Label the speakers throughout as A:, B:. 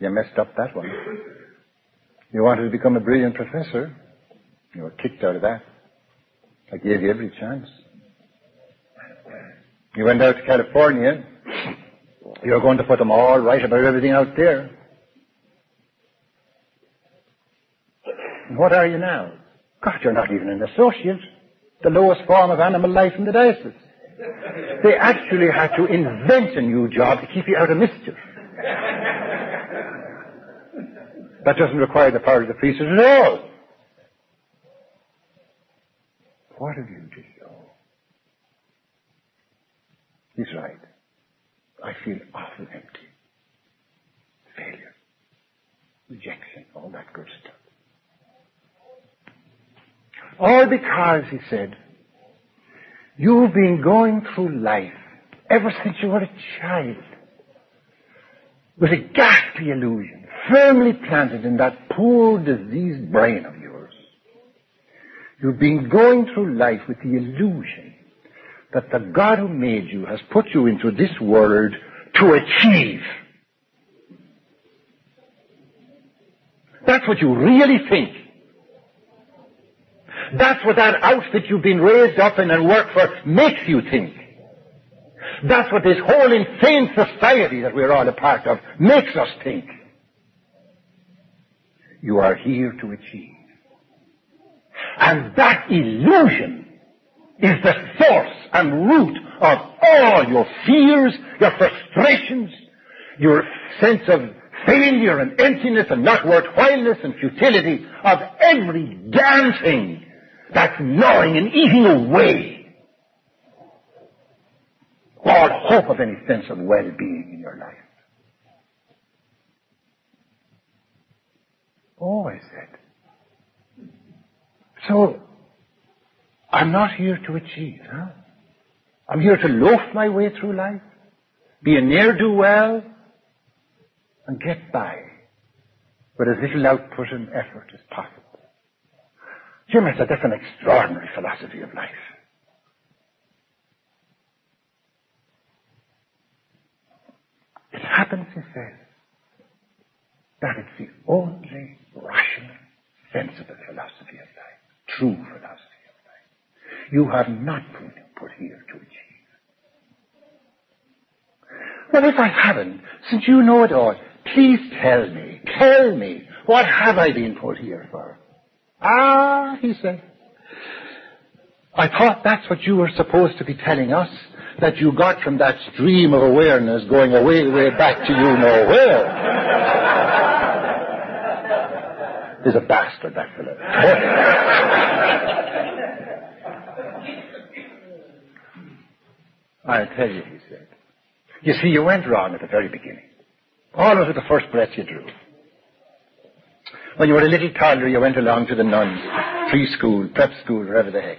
A: You messed up that one. You wanted to become a brilliant professor. You were kicked out of that. I gave you every chance. You went out to California. You were going to put them all right about everything out there. And what are you now? God, you're not even an associate. The lowest form of animal life in the diocese. They actually had to invent a new job to keep you out of mischief. That doesn't require the power of the priesthood at all. What have you to show? He's right. I feel awful empty. Failure. Rejection. All that good stuff. All because, he said, you've been going through life ever since you were a child with a ghastly illusion firmly planted in that poor diseased brain of yours. You've been going through life with the illusion that the God who made you has put you into this world to achieve. That's what you really think. That's what that outfit you've been raised up in and worked for makes you think. That's what this whole insane society that we're all a part of makes us think. You are here to achieve. And that illusion is the source and root of all your fears, your frustrations, your sense of failure and emptiness and not worthwhileness and futility of every damn thing that's gnawing and eating away all hope of any sense of well-being in your life. I said. So, I'm not here to achieve, huh? I'm here to loaf my way through life, be a ne'er-do-well, and get by with as little output and effort as possible. Jim, said, that's an extraordinary philosophy of life. It happens, he says, that it's the only rational, sensible philosophy of life, true philosophy of life. You have not been put here to achieve. Well, if I haven't, since you know it all, please tell me, tell me, what have I been put here for? Ah, he said. I thought that's what you were supposed to be telling us, that you got from that stream of awareness going away, way back to you know where. He's a bastard, that fellow. I'll tell you, he said. You see, you went wrong at the very beginning. Almost at the first breath you drew. When you were a little toddler, you went along to the nuns, preschool, prep school, wherever the heck.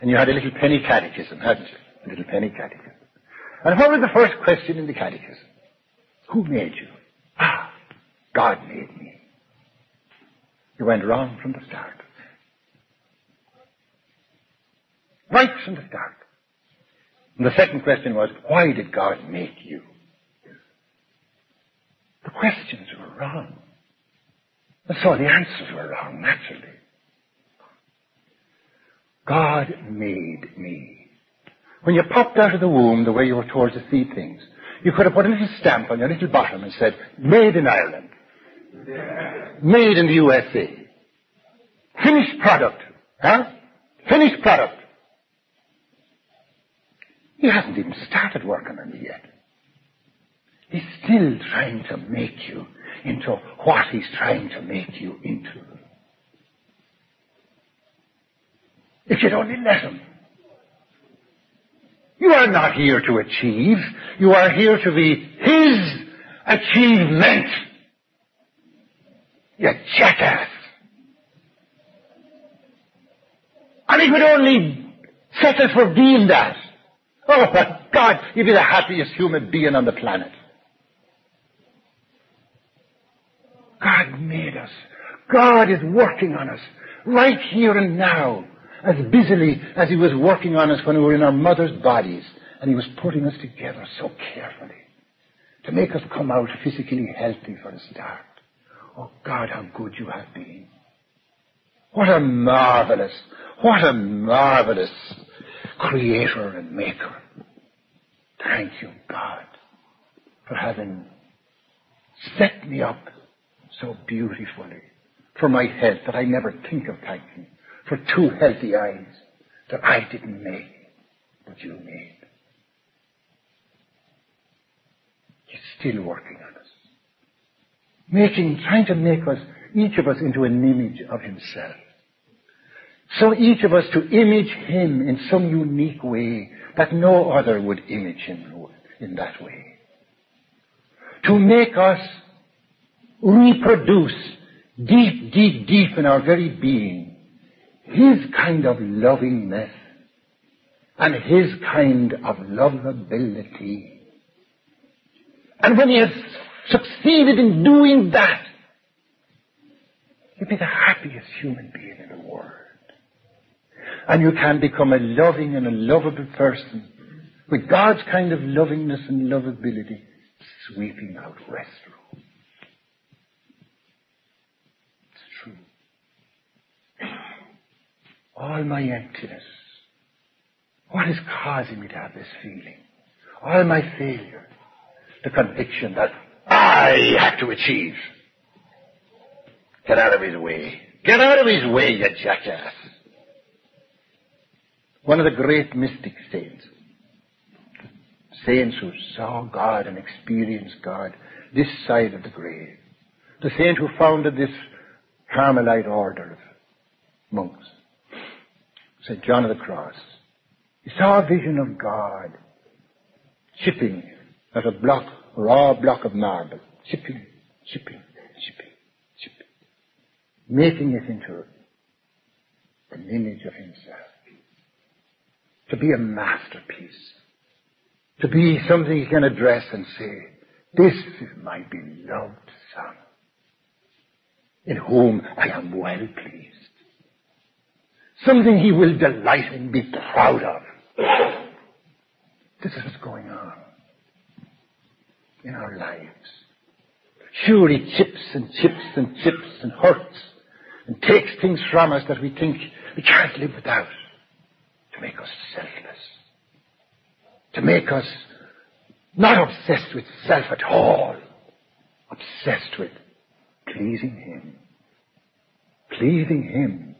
A: And you had a little penny catechism, hadn't you? A little penny catechism. And what was the first question in the catechism? Who made you? Ah, God made me. You went wrong from the start. Right from the start. And the second question was, why did God make you? The questions were wrong. And so the answers were wrong, naturally. God made me. When you popped out of the womb the way you were told to see things, you could have put a little stamp on your little bottom and said, made in Ireland. Made in the USA. Finished product. Huh? Finished product. He hasn't even started working on it yet. He's still trying to make you into what he's trying to make you into. If you'd only let him. You are not here to achieve. You are here to be his achievement. You jackass. And if would only settle for being that. Oh my God, you'd be the happiest human being on the planet. God made us. God is working on us right here and now as busily as he was working on us when we were in our mother's bodies and he was putting us together so carefully to make us come out physically healthy for a start. Oh God, how good you have been. What a marvelous, what a marvelous creator and maker. Thank you, God, for having set me up so beautifully for my health that I never think of thanking, for two healthy eyes that I didn't make, but you made. He's still working on us. Making, trying to make us, each of us into an image of himself. So each of us to image him in some unique way that no other would image him in that way. To make us reproduce deep, deep, deep in our very being his kind of lovingness and his kind of lovability. And when he has succeeded in doing that, you'd be the happiest human being in the world. And you can become a loving and a lovable person with God's kind of lovingness and lovability sweeping out rest It's true. All my emptiness. What is causing me to have this feeling? All my failure. The conviction that I have to achieve. Get out of his way. Get out of his way, you jackass. One of the great mystic saints, saints who saw God and experienced God this side of the grave, the saint who founded this Carmelite order of monks, St. John of the Cross. He saw a vision of God chipping at a block, raw block of marble, chipping, chipping, chipping, chipping, making it into an image of himself. To be a masterpiece, to be something he can address and say, this is my beloved son, in whom I am well pleased. Something he will delight and be proud of. This is what's going on in our lives. Sure, he chips and chips and chips and hurts and takes things from us that we think we can't live without to make us selfless, to make us not obsessed with self at all, obsessed with pleasing Him, pleasing Him,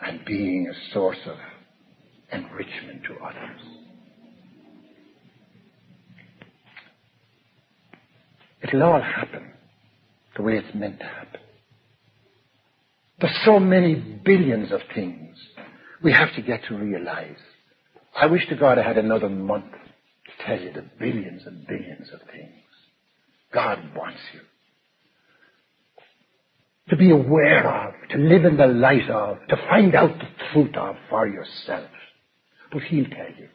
A: and being a source of enrichment to others. It'll all happen the way it's meant to happen. There's so many billions of things we have to get to realize. I wish to God I had another month to tell you the billions and billions of things God wants you to be aware of, to live in the light of, to find out the truth of for yourself. But He'll tell you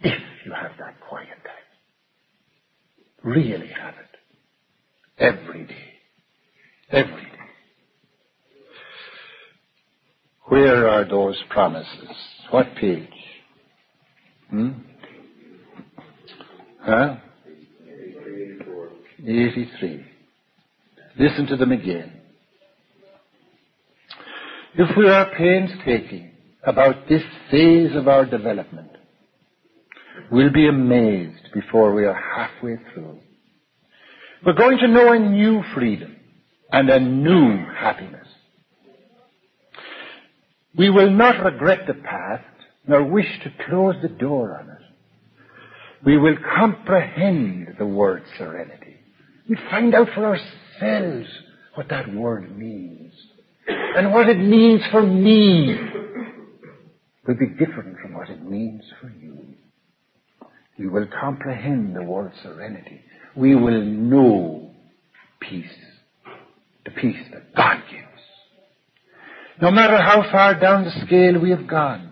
A: if you have that quiet time. Really have it. Every day. Every day. Where are those promises? What page? Hmm? Huh? 83. Listen to them again. If we are painstaking about this phase of our development, we'll be amazed before we are halfway through. We're going to know a new freedom and a new happiness. We will not regret the past, nor wish to close the door on it. We will comprehend the word serenity. We find out for ourselves what that word means. And what it means for me will be different from what it means for you. We will comprehend the word serenity. We will know peace. The peace that God gives. No matter how far down the scale we have gone,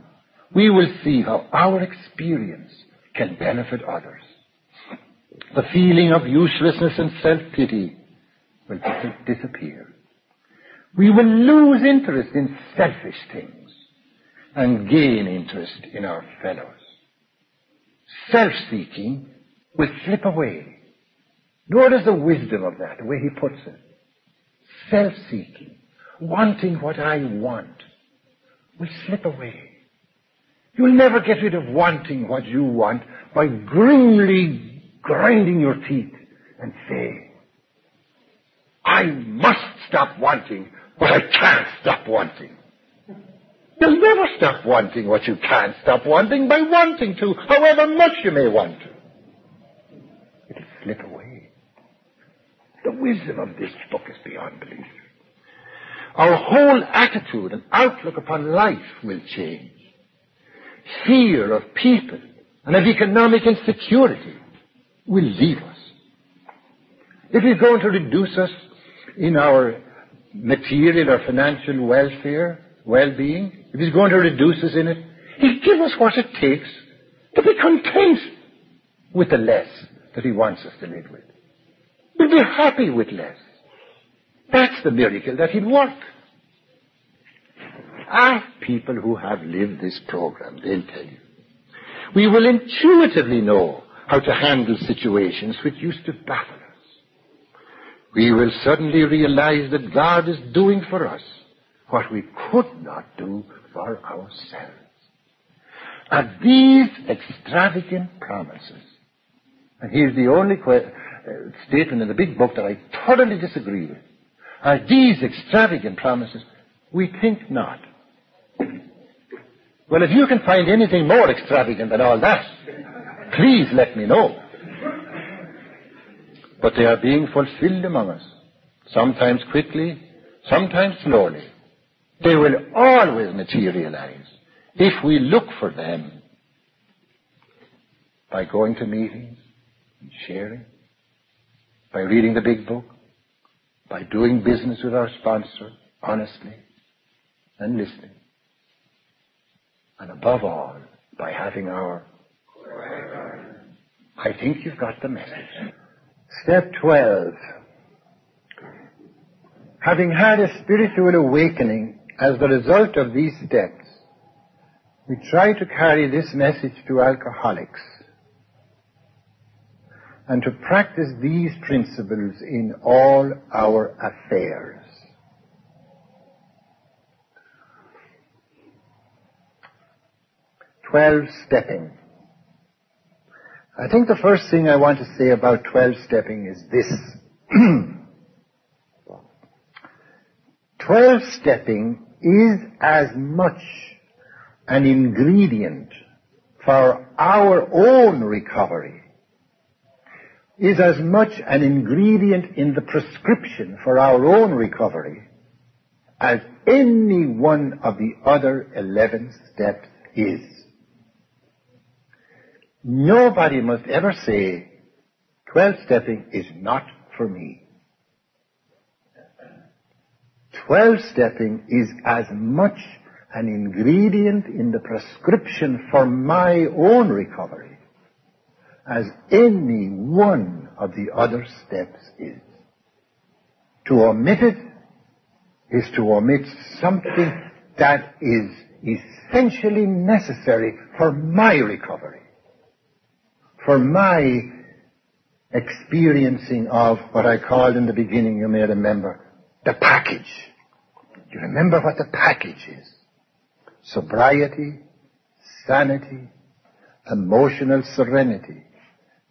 A: we will see how our experience can benefit others. The feeling of uselessness and self-pity will disappear. We will lose interest in selfish things and gain interest in our fellows. Self-seeking will slip away. Notice the wisdom of that, the way he puts it. Self-seeking, wanting what I want, will slip away. You'll never get rid of wanting what you want by grimly grinding your teeth and say, I must stop wanting what I can't stop wanting. You'll never stop wanting what you can't stop wanting by wanting to, however much you may want to. It'll slip away. The wisdom of this book is beyond belief. Our whole attitude and outlook upon life will change. Fear of people and of economic insecurity will leave us. It is going to reduce us in our material or financial welfare, well-being. If He's going to reduce us in it, He'll give us what it takes to be content with the less that He wants us to live with. We'll be happy with less. That's the miracle that He'll work. Ask people who have lived this program, they'll tell you. We will intuitively know how to handle situations which used to baffle us. We will suddenly realize that God is doing for us what we could not do for ourselves. Are these extravagant promises, and here's the only que- uh, statement in the big book that I thoroughly disagree with, are these extravagant promises? We think not. Well, if you can find anything more extravagant than all that, please let me know. But they are being fulfilled among us, sometimes quickly, sometimes slowly. They will always materialize if we look for them by going to meetings and sharing, by reading the big book, by doing business with our sponsor honestly and listening. And above all, by having our I think you've got the message. Step 12. Having had a spiritual awakening as the result of these steps, we try to carry this message to alcoholics and to practice these principles in all our affairs. Twelve stepping. I think the first thing I want to say about 12 stepping is this. 12 stepping is as much an ingredient for our own recovery, is as much an ingredient in the prescription for our own recovery as any one of the other 11 steps is. Nobody must ever say, 12 stepping is not for me. 12 stepping is as much an ingredient in the prescription for my own recovery as any one of the other steps is. To omit it is to omit something that is essentially necessary for my recovery for my experiencing of what I called in the beginning, you may remember, the package. Do you remember what the package is? Sobriety, sanity, emotional serenity,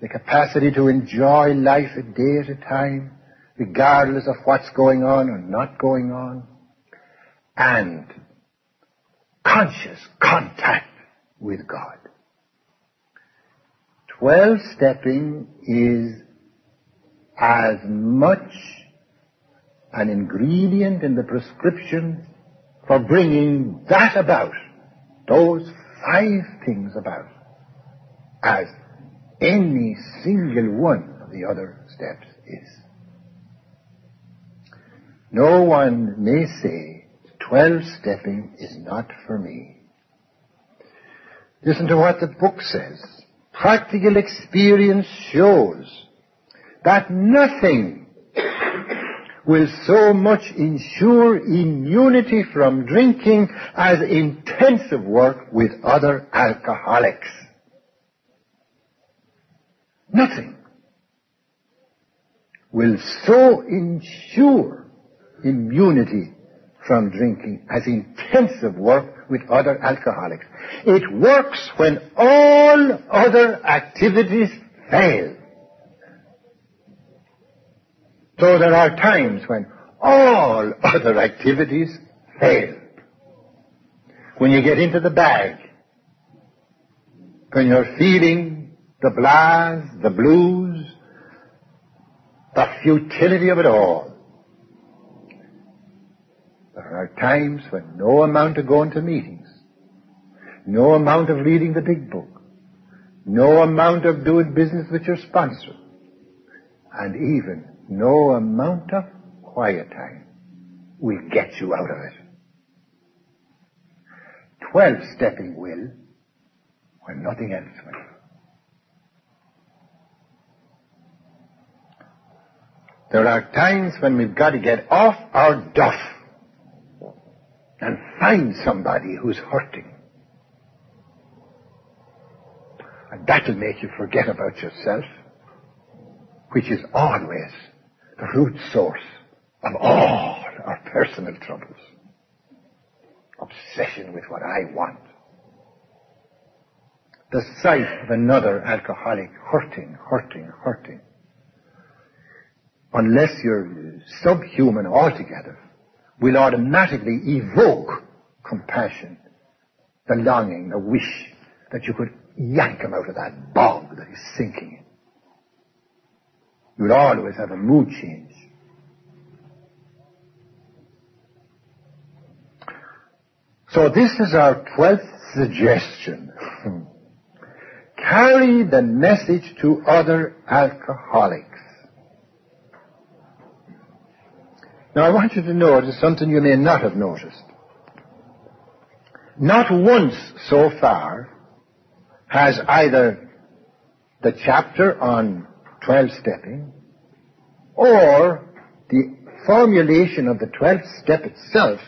A: the capacity to enjoy life a day at a time, regardless of what's going on or not going on, and conscious contact with God. Twelve stepping is as much an ingredient in the prescription for bringing that about, those five things about, as any single one of the other steps is. No one may say, twelve stepping is not for me. Listen to what the book says practical experience shows that nothing will so much ensure immunity from drinking as intensive work with other alcoholics. Nothing will so ensure immunity from drinking as intensive work with other alcoholics. It works when all other activities fail. So there are times when all other activities fail. When you get into the bag, when you're feeling the blahs, the blues, the futility of it all. There are times when no amount of going to meetings, no amount of reading the big book, no amount of doing business with your sponsor, and even no amount of quiet time will get you out of it. Twelve stepping will when nothing else will. There are times when we've got to get off our duff and find somebody who's hurting. And that'll make you forget about yourself, which is always the root source of all our personal troubles. Obsession with what I want. The sight of another alcoholic hurting, hurting, hurting unless you're subhuman altogether, will automatically evoke compassion, the longing, the wish that you could yank him out of that bog that he's sinking in. You'll always have a mood change. So this is our twelfth suggestion. Carry the message to other alcoholics. Now I want you to notice something you may not have noticed. Not once so far has either the chapter on 12 stepping or the formulation of the 12th step itself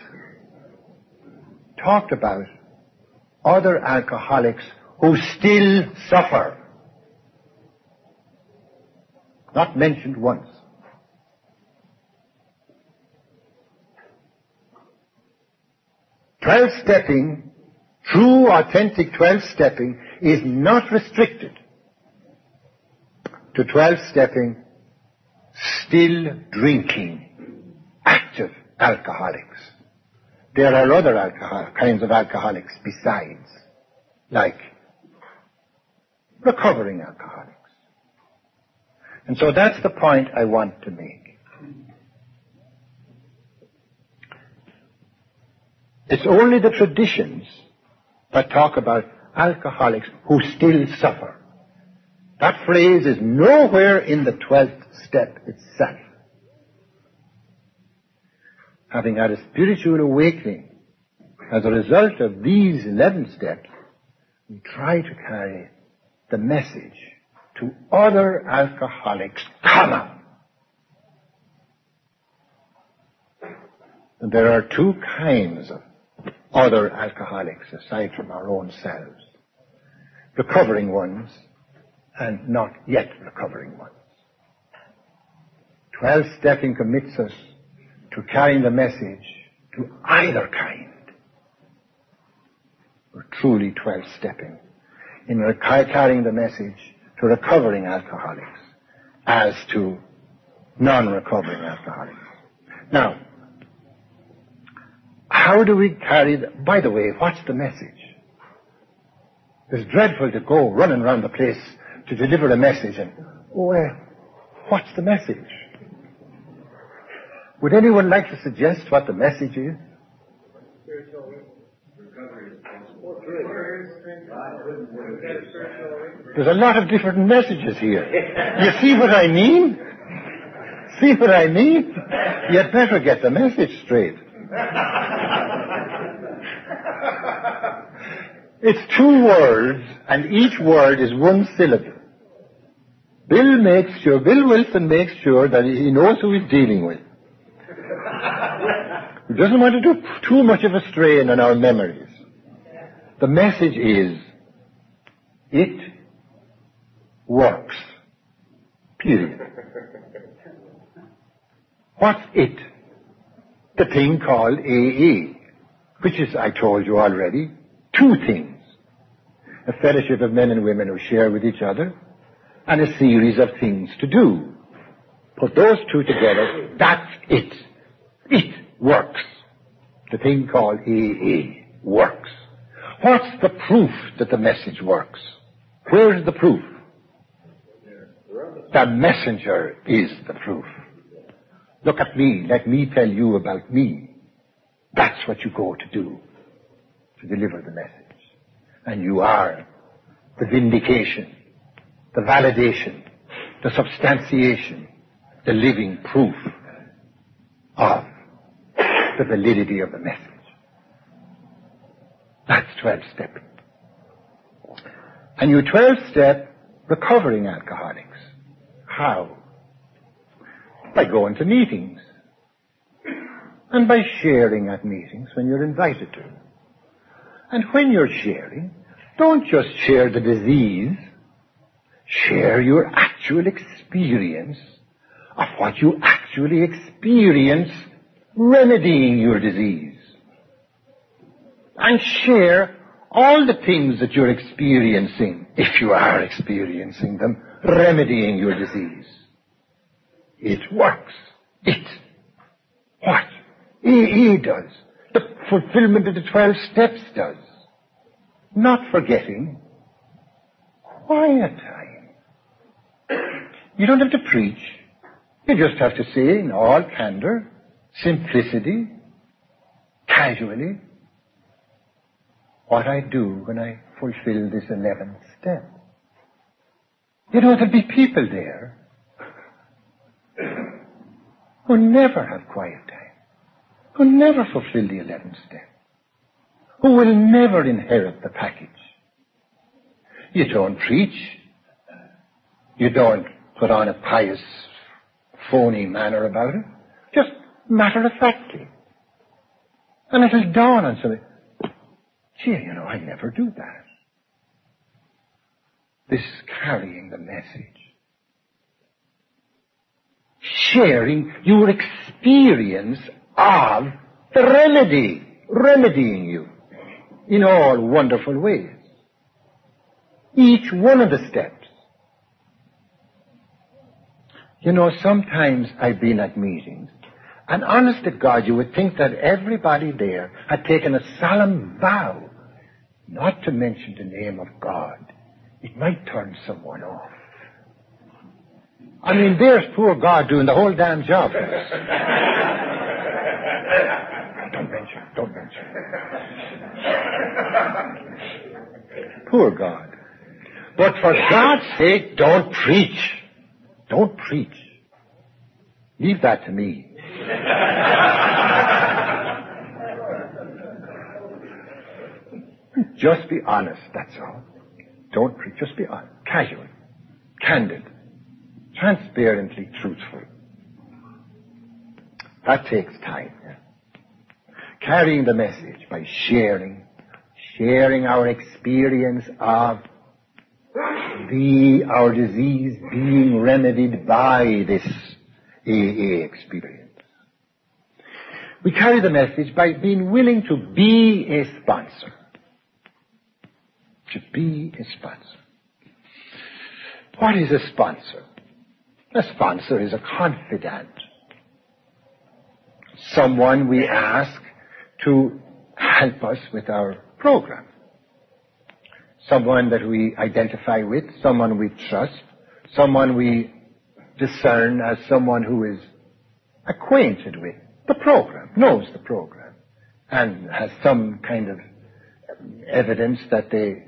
A: talked about other alcoholics who still suffer. Not mentioned once. Twelve stepping, true authentic twelve stepping is not restricted to twelve stepping still drinking active alcoholics. There are other alcohol, kinds of alcoholics besides, like recovering alcoholics. And so that's the point I want to make. It's only the traditions that talk about alcoholics who still suffer. That phrase is nowhere in the 12th step itself. Having had a spiritual awakening as a result of these 11 steps, we try to carry the message to other alcoholics, comma. And there are two kinds of other alcoholics aside from our own selves. Recovering ones and not yet recovering ones. Twelve stepping commits us to carrying the message to either kind. We're truly twelve stepping in carrying the message to recovering alcoholics as to non-recovering alcoholics. Now, how do we carry the, by the way, what's the message? It's dreadful to go running around the place to deliver a message and, uh, what's the message? Would anyone like to suggest what the message is? There's a lot of different messages here. You see what I mean? See what I mean? You'd better get the message straight. It's two words, and each word is one syllable. Bill makes sure, Bill Wilson makes sure that he knows who he's dealing with. he doesn't want to do too much of a strain on our memories. The message is, it works. Period. What's it? The thing called AA, which is, I told you already, two things. A fellowship of men and women who share with each other, and a series of things to do. Put those two together, that's it. It works. The thing called AA works. What's the proof that the message works? Where's the proof? The messenger is the proof. Look at me. Let me tell you about me. That's what you go to do, to deliver the message. And you are the vindication, the validation, the substantiation, the living proof of the validity of the message. That's 12 step. And you 12 step recovering alcoholics. How? By going to meetings. And by sharing at meetings when you're invited to. And when you're sharing, don't just share the disease, share your actual experience of what you actually experience remedying your disease. And share all the things that you're experiencing, if you are experiencing them, remedying your disease. It works. It. What? AA does. The fulfillment of the 12 steps does. Not forgetting quiet time. You don't have to preach. You just have to say in all candor, simplicity, casually, what I do when I fulfill this 11th step. You know, there'll be people there who never have quiet time, who never fulfill the 11th step, who will never inherit the package. You don't preach. You don't put on a pious, phony manner about it. Just matter of factly. And it'll dawn on somebody. Gee, you know, I never do that. This is carrying the message. Sharing your experience of the remedy, remedying you in all wonderful ways. Each one of the steps. You know, sometimes I've been at meetings, and honest to God, you would think that everybody there had taken a solemn vow not to mention the name of God. It might turn someone off. I mean, there's poor God doing the whole damn job. don't mention, don't mention. poor God. But for God's sake, don't preach. Don't preach. Leave that to me. just be honest, that's all. Don't preach, just be honest, casual, candid, transparently truthful. That takes time. Yeah? Carrying the message by sharing, sharing our experience of the, our disease being remedied by this AA experience. We carry the message by being willing to be a sponsor. To be a sponsor. What is a sponsor? A sponsor is a confidant. Someone we ask to help us with our program. Someone that we identify with, someone we trust, someone we discern as someone who is acquainted with the program, knows the program, and has some kind of evidence that they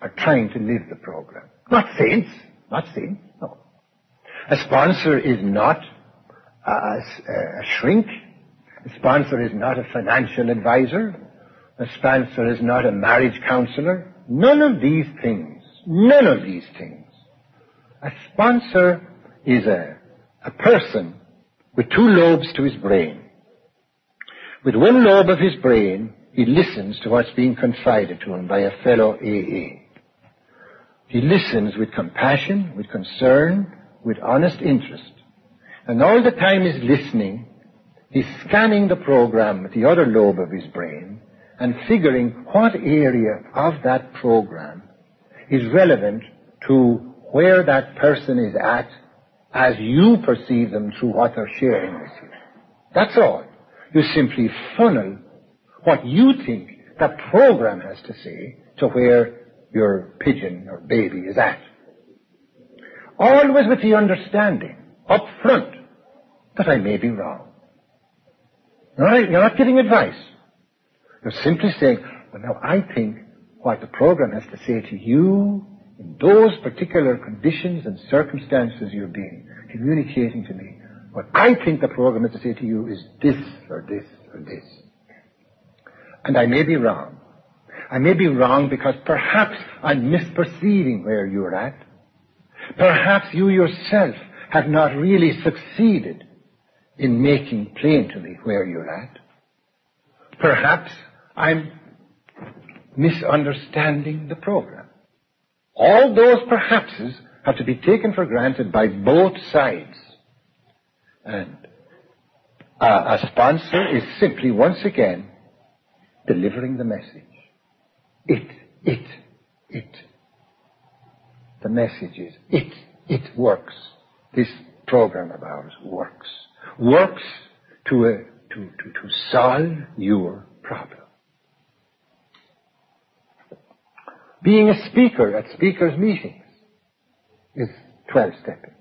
A: are trying to live the program. Not saints, not saints, no. A sponsor is not a, a shrink. A sponsor is not a financial advisor. A sponsor is not a marriage counselor. None of these things. None of these things. A sponsor is a, a person with two lobes to his brain. With one lobe of his brain, he listens to what's being confided to him by a fellow AA. He listens with compassion, with concern, with honest interest, and all the time is listening, he's scanning the program at the other lobe of his brain and figuring what area of that program is relevant to where that person is at as you perceive them through what they're sharing with you. That's all. You simply funnel what you think that program has to say to where your pigeon or baby is at. Always with the understanding, up front, that I may be wrong. Alright? You're not giving advice. You're simply saying, well now I think what the program has to say to you in those particular conditions and circumstances you're being communicating to me. What I think the program has to say to you is this or this or this. And I may be wrong. I may be wrong because perhaps I'm misperceiving where you're at. Perhaps you yourself have not really succeeded in making plain to me where you're at. Perhaps I'm misunderstanding the program. All those perhapses have to be taken for granted by both sides. And uh, a sponsor is simply once again delivering the message. It, it, it. The message is it, it works. This program of ours works. Works to, a, to, to, to solve your problem. Being a speaker at speakers' meetings is 12 stepping,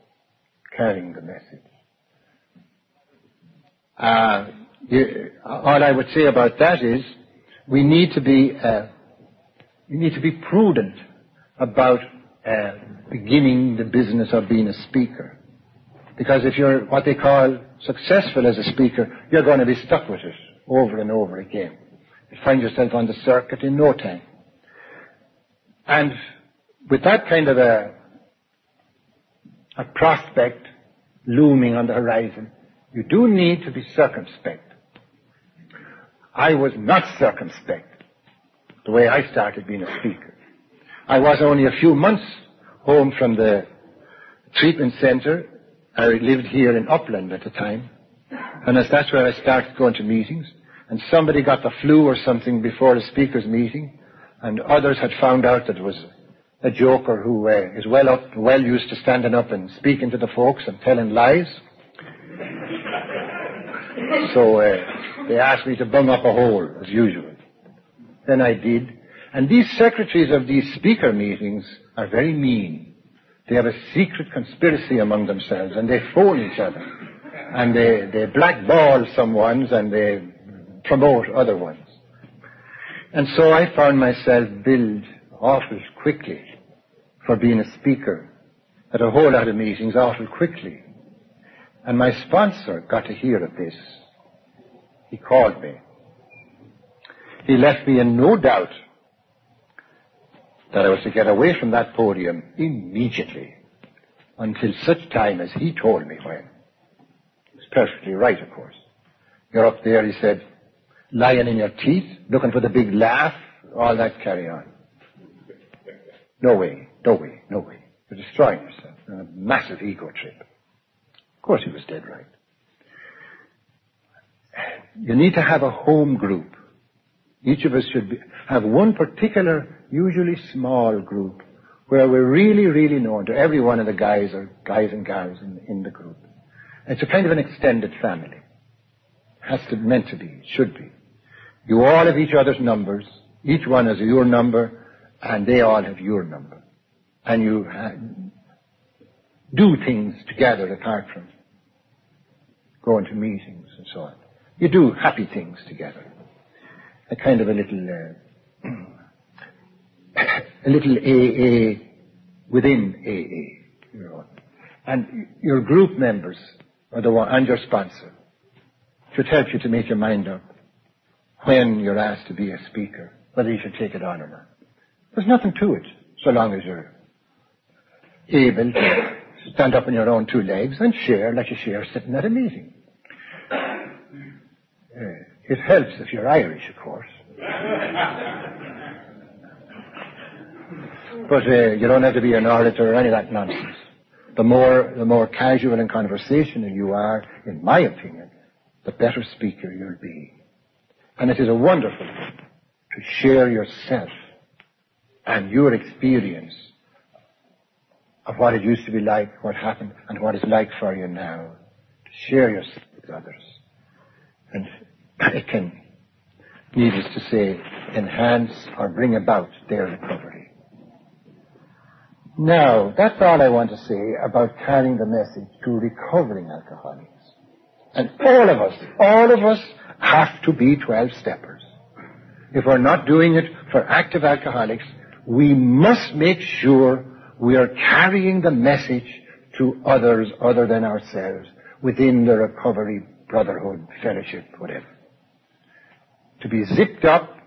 A: carrying the message. Uh, all I would say about that is we need to be uh, we need to be prudent about uh, beginning the business of being a speaker. Because if you're what they call successful as a speaker, you're going to be stuck with it over and over again. You find yourself on the circuit in no time. And with that kind of a, a prospect looming on the horizon, you do need to be circumspect. I was not circumspect the way I started being a speaker. I was only a few months home from the treatment center. I lived here in Upland at the time. And that's where I started going to meetings. And somebody got the flu or something before the speaker's meeting and others had found out that it was a joker who uh, is well up, well used to standing up and speaking to the folks and telling lies. so uh, they asked me to bung up a hole as usual. Then I did. And these secretaries of these speaker meetings are very mean. They have a secret conspiracy among themselves and they phone each other. And they, they blackball some ones and they promote other ones. And so I found myself billed awful quickly for being a speaker at a whole lot of meetings awful quickly. And my sponsor got to hear of this. He called me. He left me in no doubt that I was to get away from that podium immediately until such time as he told me when. He was perfectly right, of course. You're up there, he said, lying in your teeth, looking for the big laugh, all that carry on. No way, no way, no way. You're destroying yourself. a massive ego trip. Of course he was dead right. You need to have a home group. Each of us should be, have one particular, usually small group, where we're really, really known to every one of the guys or guys and gals in, in the group. It's a kind of an extended family. Has to, meant to be, should be. You all have each other's numbers. Each one has your number, and they all have your number. And you do things together apart from going to meetings and so on. You do happy things together. A kind of a little, uh, a little AA within AA. You know. And your group members are the one, and your sponsor should help you to make your mind up when you're asked to be a speaker, whether you should take it on or not. There's nothing to it, so long as you're able to stand up on your own two legs and share like you share sitting at a meeting. Uh, it helps if you're Irish, of course. but uh, you don't have to be an orator or any of that nonsense. the more, the more casual and conversational you are, in my opinion, the better speaker you'll be. And it is a wonderful thing to share yourself and your experience of what it used to be like, what happened, and what it's like for you now. To share yourself with others. And it can, needless to say, enhance or bring about their recovery. Now, that's all I want to say about carrying the message to recovering alcoholics. And all of us, all of us have to be 12 steppers. If we're not doing it for active alcoholics, we must make sure we are carrying the message to others other than ourselves within the recovery, brotherhood, fellowship, whatever. To be zipped up,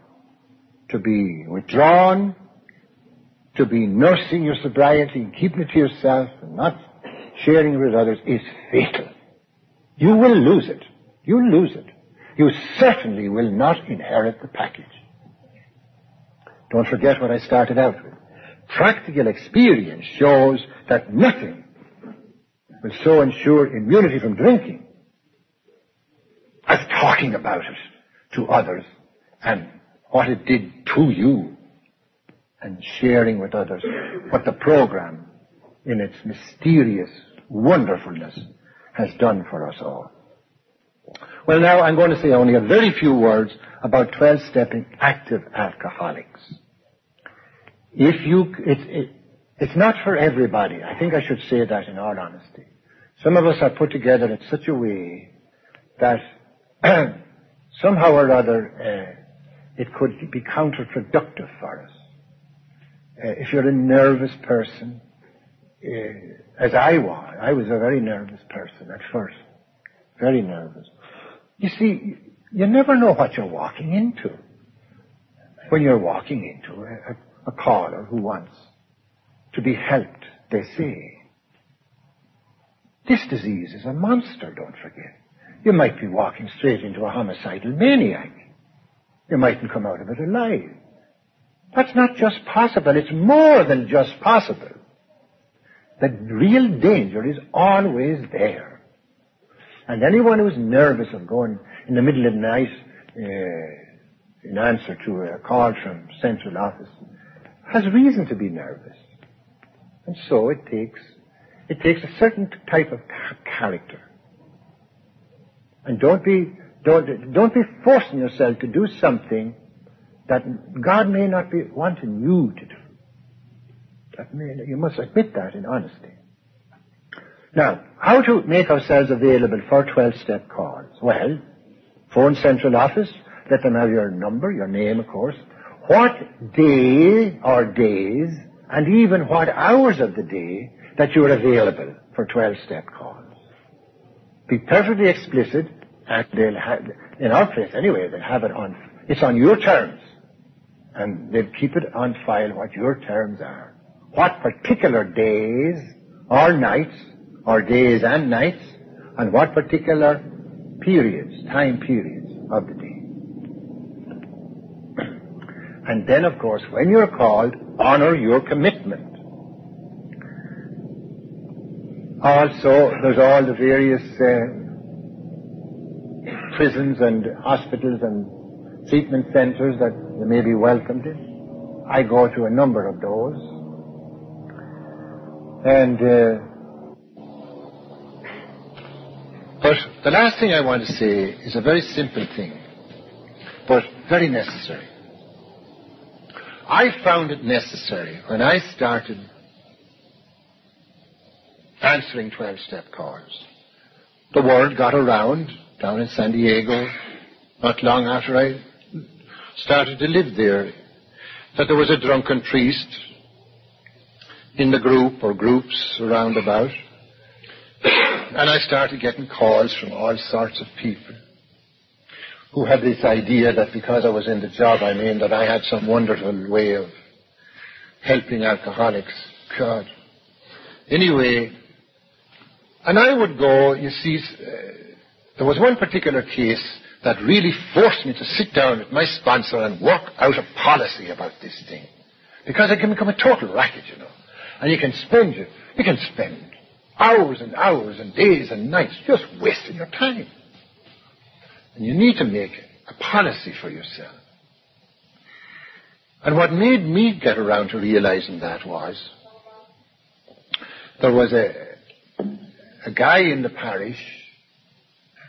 A: to be withdrawn, to be nursing your sobriety and keeping it to yourself and not sharing it with others is fatal. You will lose it. You'll lose it. You certainly will not inherit the package. Don't forget what I started out with. Practical experience shows that nothing will so ensure immunity from drinking as talking about it to others and what it did to you and sharing with others what the program in its mysterious wonderfulness has done for us all. Well, now I'm going to say only a very few words about 12-stepping active alcoholics. If you, it's, it, it's not for everybody. I think I should say that in all honesty. Some of us are put together in such a way that somehow or other uh, it could be counterproductive for us. Uh, if you're a nervous person, uh, as I was, I was a very nervous person at first. Very nervous. You see, you never know what you're walking into when you're walking into a, a caller who wants to be helped, they say. This disease is a monster, don't forget. You might be walking straight into a homicidal maniac. You mightn't come out of it alive. That's not just possible, it's more than just possible. The real danger is always there. And anyone who's nervous of going in the middle of the night uh, in answer to a call from central office has reason to be nervous. And so it takes, it takes a certain type of character. And don't be, don't, don't be forcing yourself to do something that God may not be wanting you to do. That may, you must admit that in honesty. Now, how to make ourselves available for 12-step calls? Well, phone central office, let them have your number, your name, of course, what day or days and even what hours of the day that you're available for 12-step calls. Be perfectly explicit and they'll have, in our place anyway, they'll have it on, it's on your terms. And they'll keep it on file what your terms are. What particular days or nights, or days and nights, and what particular periods, time periods of the day. And then, of course, when you're called, honor your commitment. Also, there's all the various uh, prisons and hospitals and treatment centers that you may be welcomed in. I go to a number of those. And, uh, but the last thing I want to say is a very simple thing, but very necessary. I found it necessary when I started answering 12 step calls. The word got around down in San Diego not long after I started to live there that there was a drunken priest in the group or groups around about. And I started getting calls from all sorts of people who had this idea that because I was in the job I'm in, that I had some wonderful way of helping alcoholics. God. Anyway, and I would go, you see, uh, there was one particular case that really forced me to sit down with my sponsor and work out a policy about this thing. Because it can become a total racket, you know. And you can spend it. You can spend hours and hours and days and nights just wasting your time. And you need to make a policy for yourself. And what made me get around to realizing that was there was a, a guy in the parish,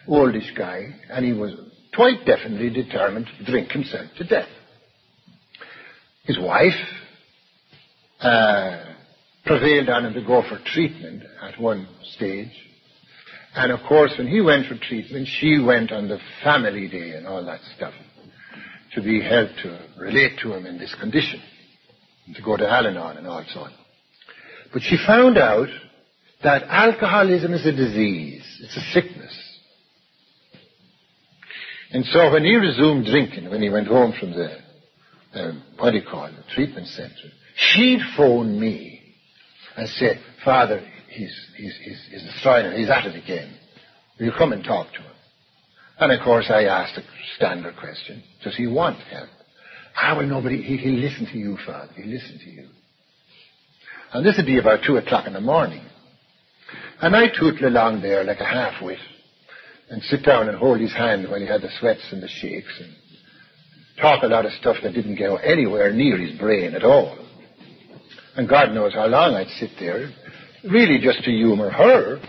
A: oldish guy, and he was quite definitely determined to drink himself to death. His wife uh, prevailed on him to go for treatment at one stage. And of course, when he went for treatment, she went on the family day and all that stuff to be helped to relate to him in this condition, to go to Al-Anon and all so on. But she found out that alcoholism is a disease. It's a sickness. And so when he resumed drinking, when he went home from the, um, what do you call it, the treatment center, she phoned me and said, Father, he's, he's, he's, he's destroying it. He's at it again. Will you come and talk to him? And of course I asked a standard question. Does he want help? Ah, well, nobody, he, he'll listen to you, Father. He'll listen to you. And this would be about two o'clock in the morning. And I tootle along there like a half-wit and sit down and hold his hand while he had the sweats and the shakes and talk a lot of stuff that didn't go anywhere near his brain at all. And God knows how long I'd sit there, really just to humor her,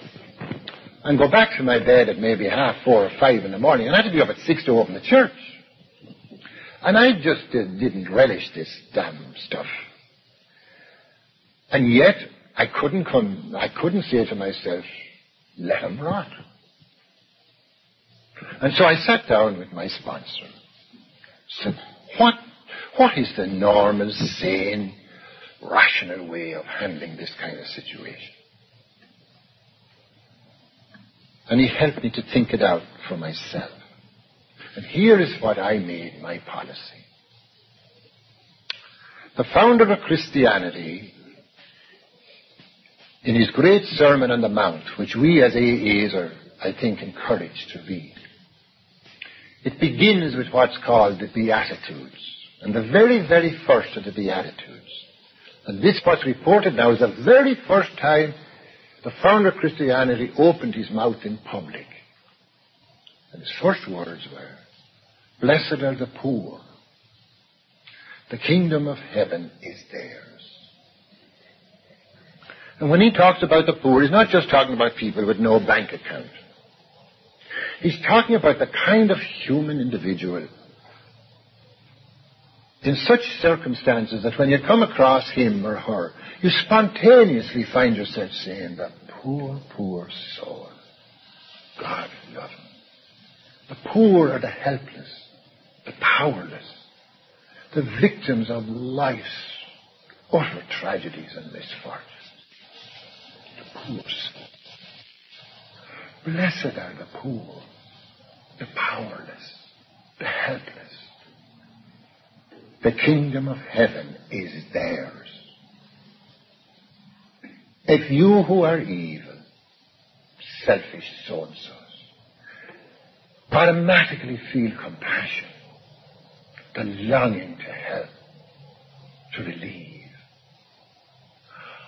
A: and go back to my bed at maybe half four or five in the morning, and I had to be up at six to open the church. And I just uh, didn't relish this damn stuff. And yet, I couldn't come, I couldn't say to myself, let him rot. And so I sat down with my sponsor. Said, what, what is the normal, sane, rational way of handling this kind of situation? And he helped me to think it out for myself. And here is what I made my policy. The founder of Christianity in his great Sermon on the Mount, which we as AAs are, I think, encouraged to read. It begins with what's called the Beatitudes. And the very, very first of the Beatitudes. And this what's reported now is the very first time the founder of Christianity opened his mouth in public. And his first words were, Blessed are the poor. The kingdom of heaven is theirs. And when he talks about the poor, he's not just talking about people with no bank account. He's talking about the kind of human individual in such circumstances that when you come across him or her, you spontaneously find yourself saying, the poor, poor soul. God love him. The poor are the helpless, the powerless, the victims of life's utter tragedies and misfortunes The poor Blessed are the poor, the powerless, the helpless. The kingdom of heaven is theirs. If you who are evil, selfish so-and-sos, automatically feel compassion, the longing to help, to relieve,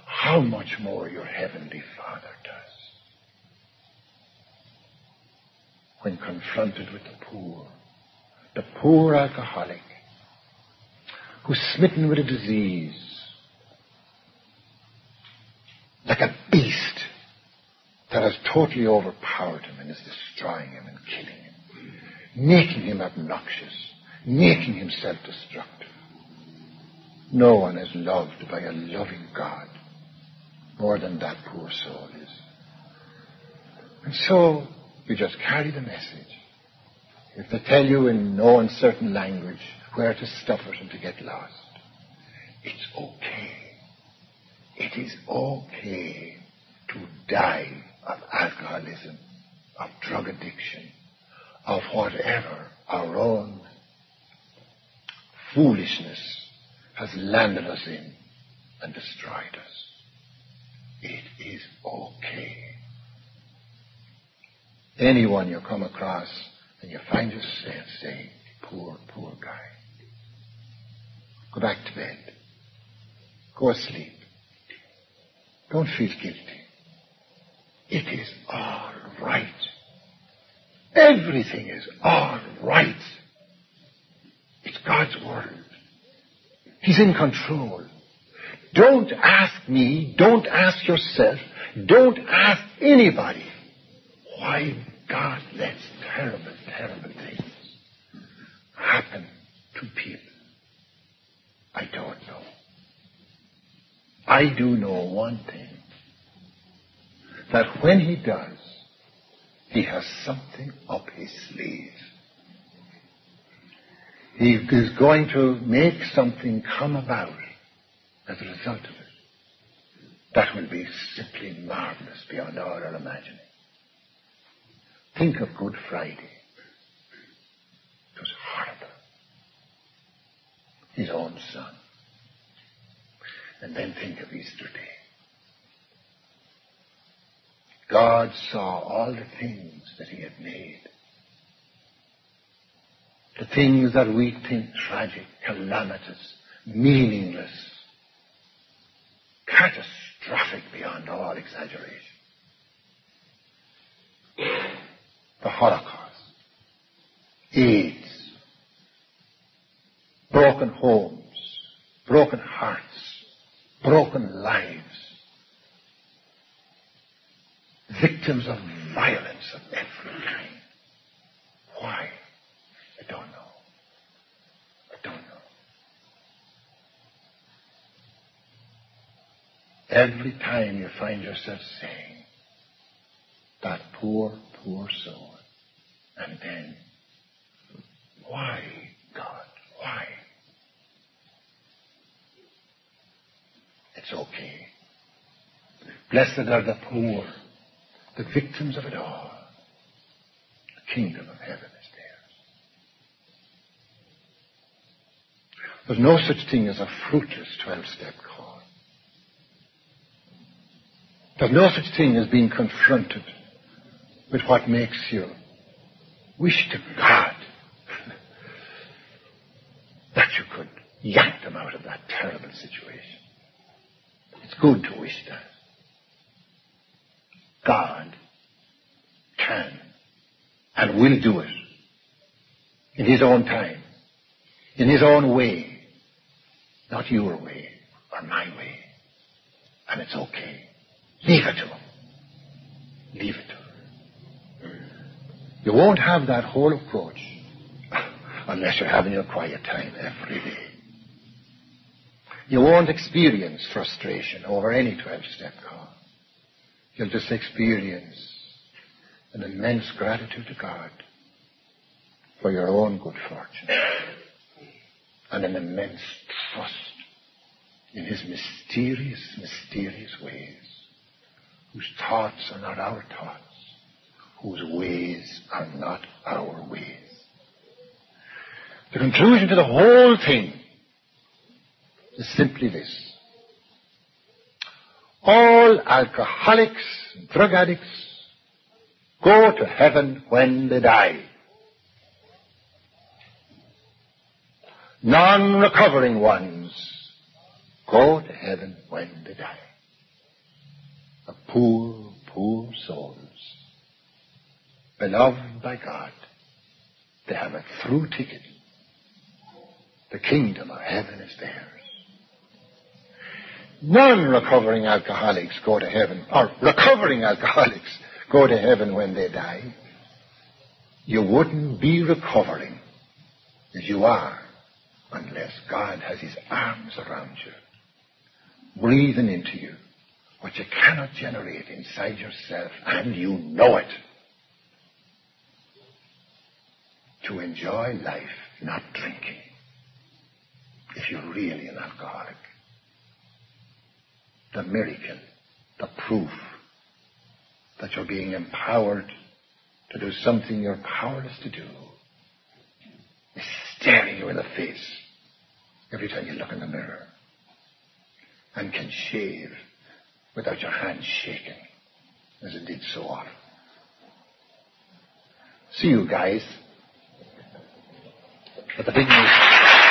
A: how much more your heavenly Father does. When confronted with the poor, the poor alcoholic who's smitten with a disease, like a beast that has totally overpowered him and is destroying him and killing him, making him obnoxious, making him self-destructive. No one is loved by a loving God more than that poor soul is. And so you just carry the message. If they tell you in no uncertain language where to stop it and to get lost, it's okay. It is okay to die of alcoholism, of drug addiction, of whatever our own foolishness has landed us in and destroyed us. It is okay. Anyone you come across and you find yourself saying, poor, poor guy. Go back to bed. Go asleep. Don't feel guilty. it is all right. Everything is all right. It's God's Word. He's in control. Don't ask me, don't ask yourself, don't ask anybody why God lets terrible, terrible things happen to people. I don't know. I do know one thing. That when he does, he has something up his sleeve. He is going to make something come about as a result of it. That will be simply marvelous beyond all our imagining. Think of Good Friday. It was horrible. His own son. And then think of Easter Day. God saw all the things that he had made. The things that we think tragic, calamitous, meaningless, catastrophic beyond all exaggeration. The Holocaust, AIDS, broken homes, broken hearts, broken lives, victims of violence of every kind. Why? I don't know. I don't know. Every time you find yourself saying, that poor, poor soul, and then, why, God, why? It's okay. Blessed are the poor the victims of it all. The kingdom of heaven is theirs. There's no such thing as a fruitless 12-step call. There's no such thing as being confronted with what makes you wish to God that you could yank them out of that terrible situation. It's good to wish that. God can and will do it in His own time, in His own way, not your way or my way. And it's okay. Leave it to Him. Leave it to Him. You won't have that whole approach unless you're having your quiet time every day. You won't experience frustration over any 12 step call you'll just experience an immense gratitude to God for your own good fortune and an immense trust in His mysterious, mysterious ways, whose thoughts are not our thoughts, whose ways are not our ways. The conclusion to the whole thing is simply this. All alcoholics, drug addicts, go to heaven when they die. Non-recovering ones go to heaven when they die. A poor, poor souls, beloved by God, they have a through ticket. The kingdom of heaven is theirs. Non-recovering alcoholics go to heaven, or recovering alcoholics go to heaven when they die. You wouldn't be recovering as you are unless God has his arms around you, breathing into you what you cannot generate inside yourself, and you know it. To enjoy life, not drinking, if you're really an alcoholic the miracle, the proof that you're being empowered to do something you're powerless to do is staring you in the face every time you look in the mirror and can shave without your hands shaking as it did so often. See you guys at the big meeting.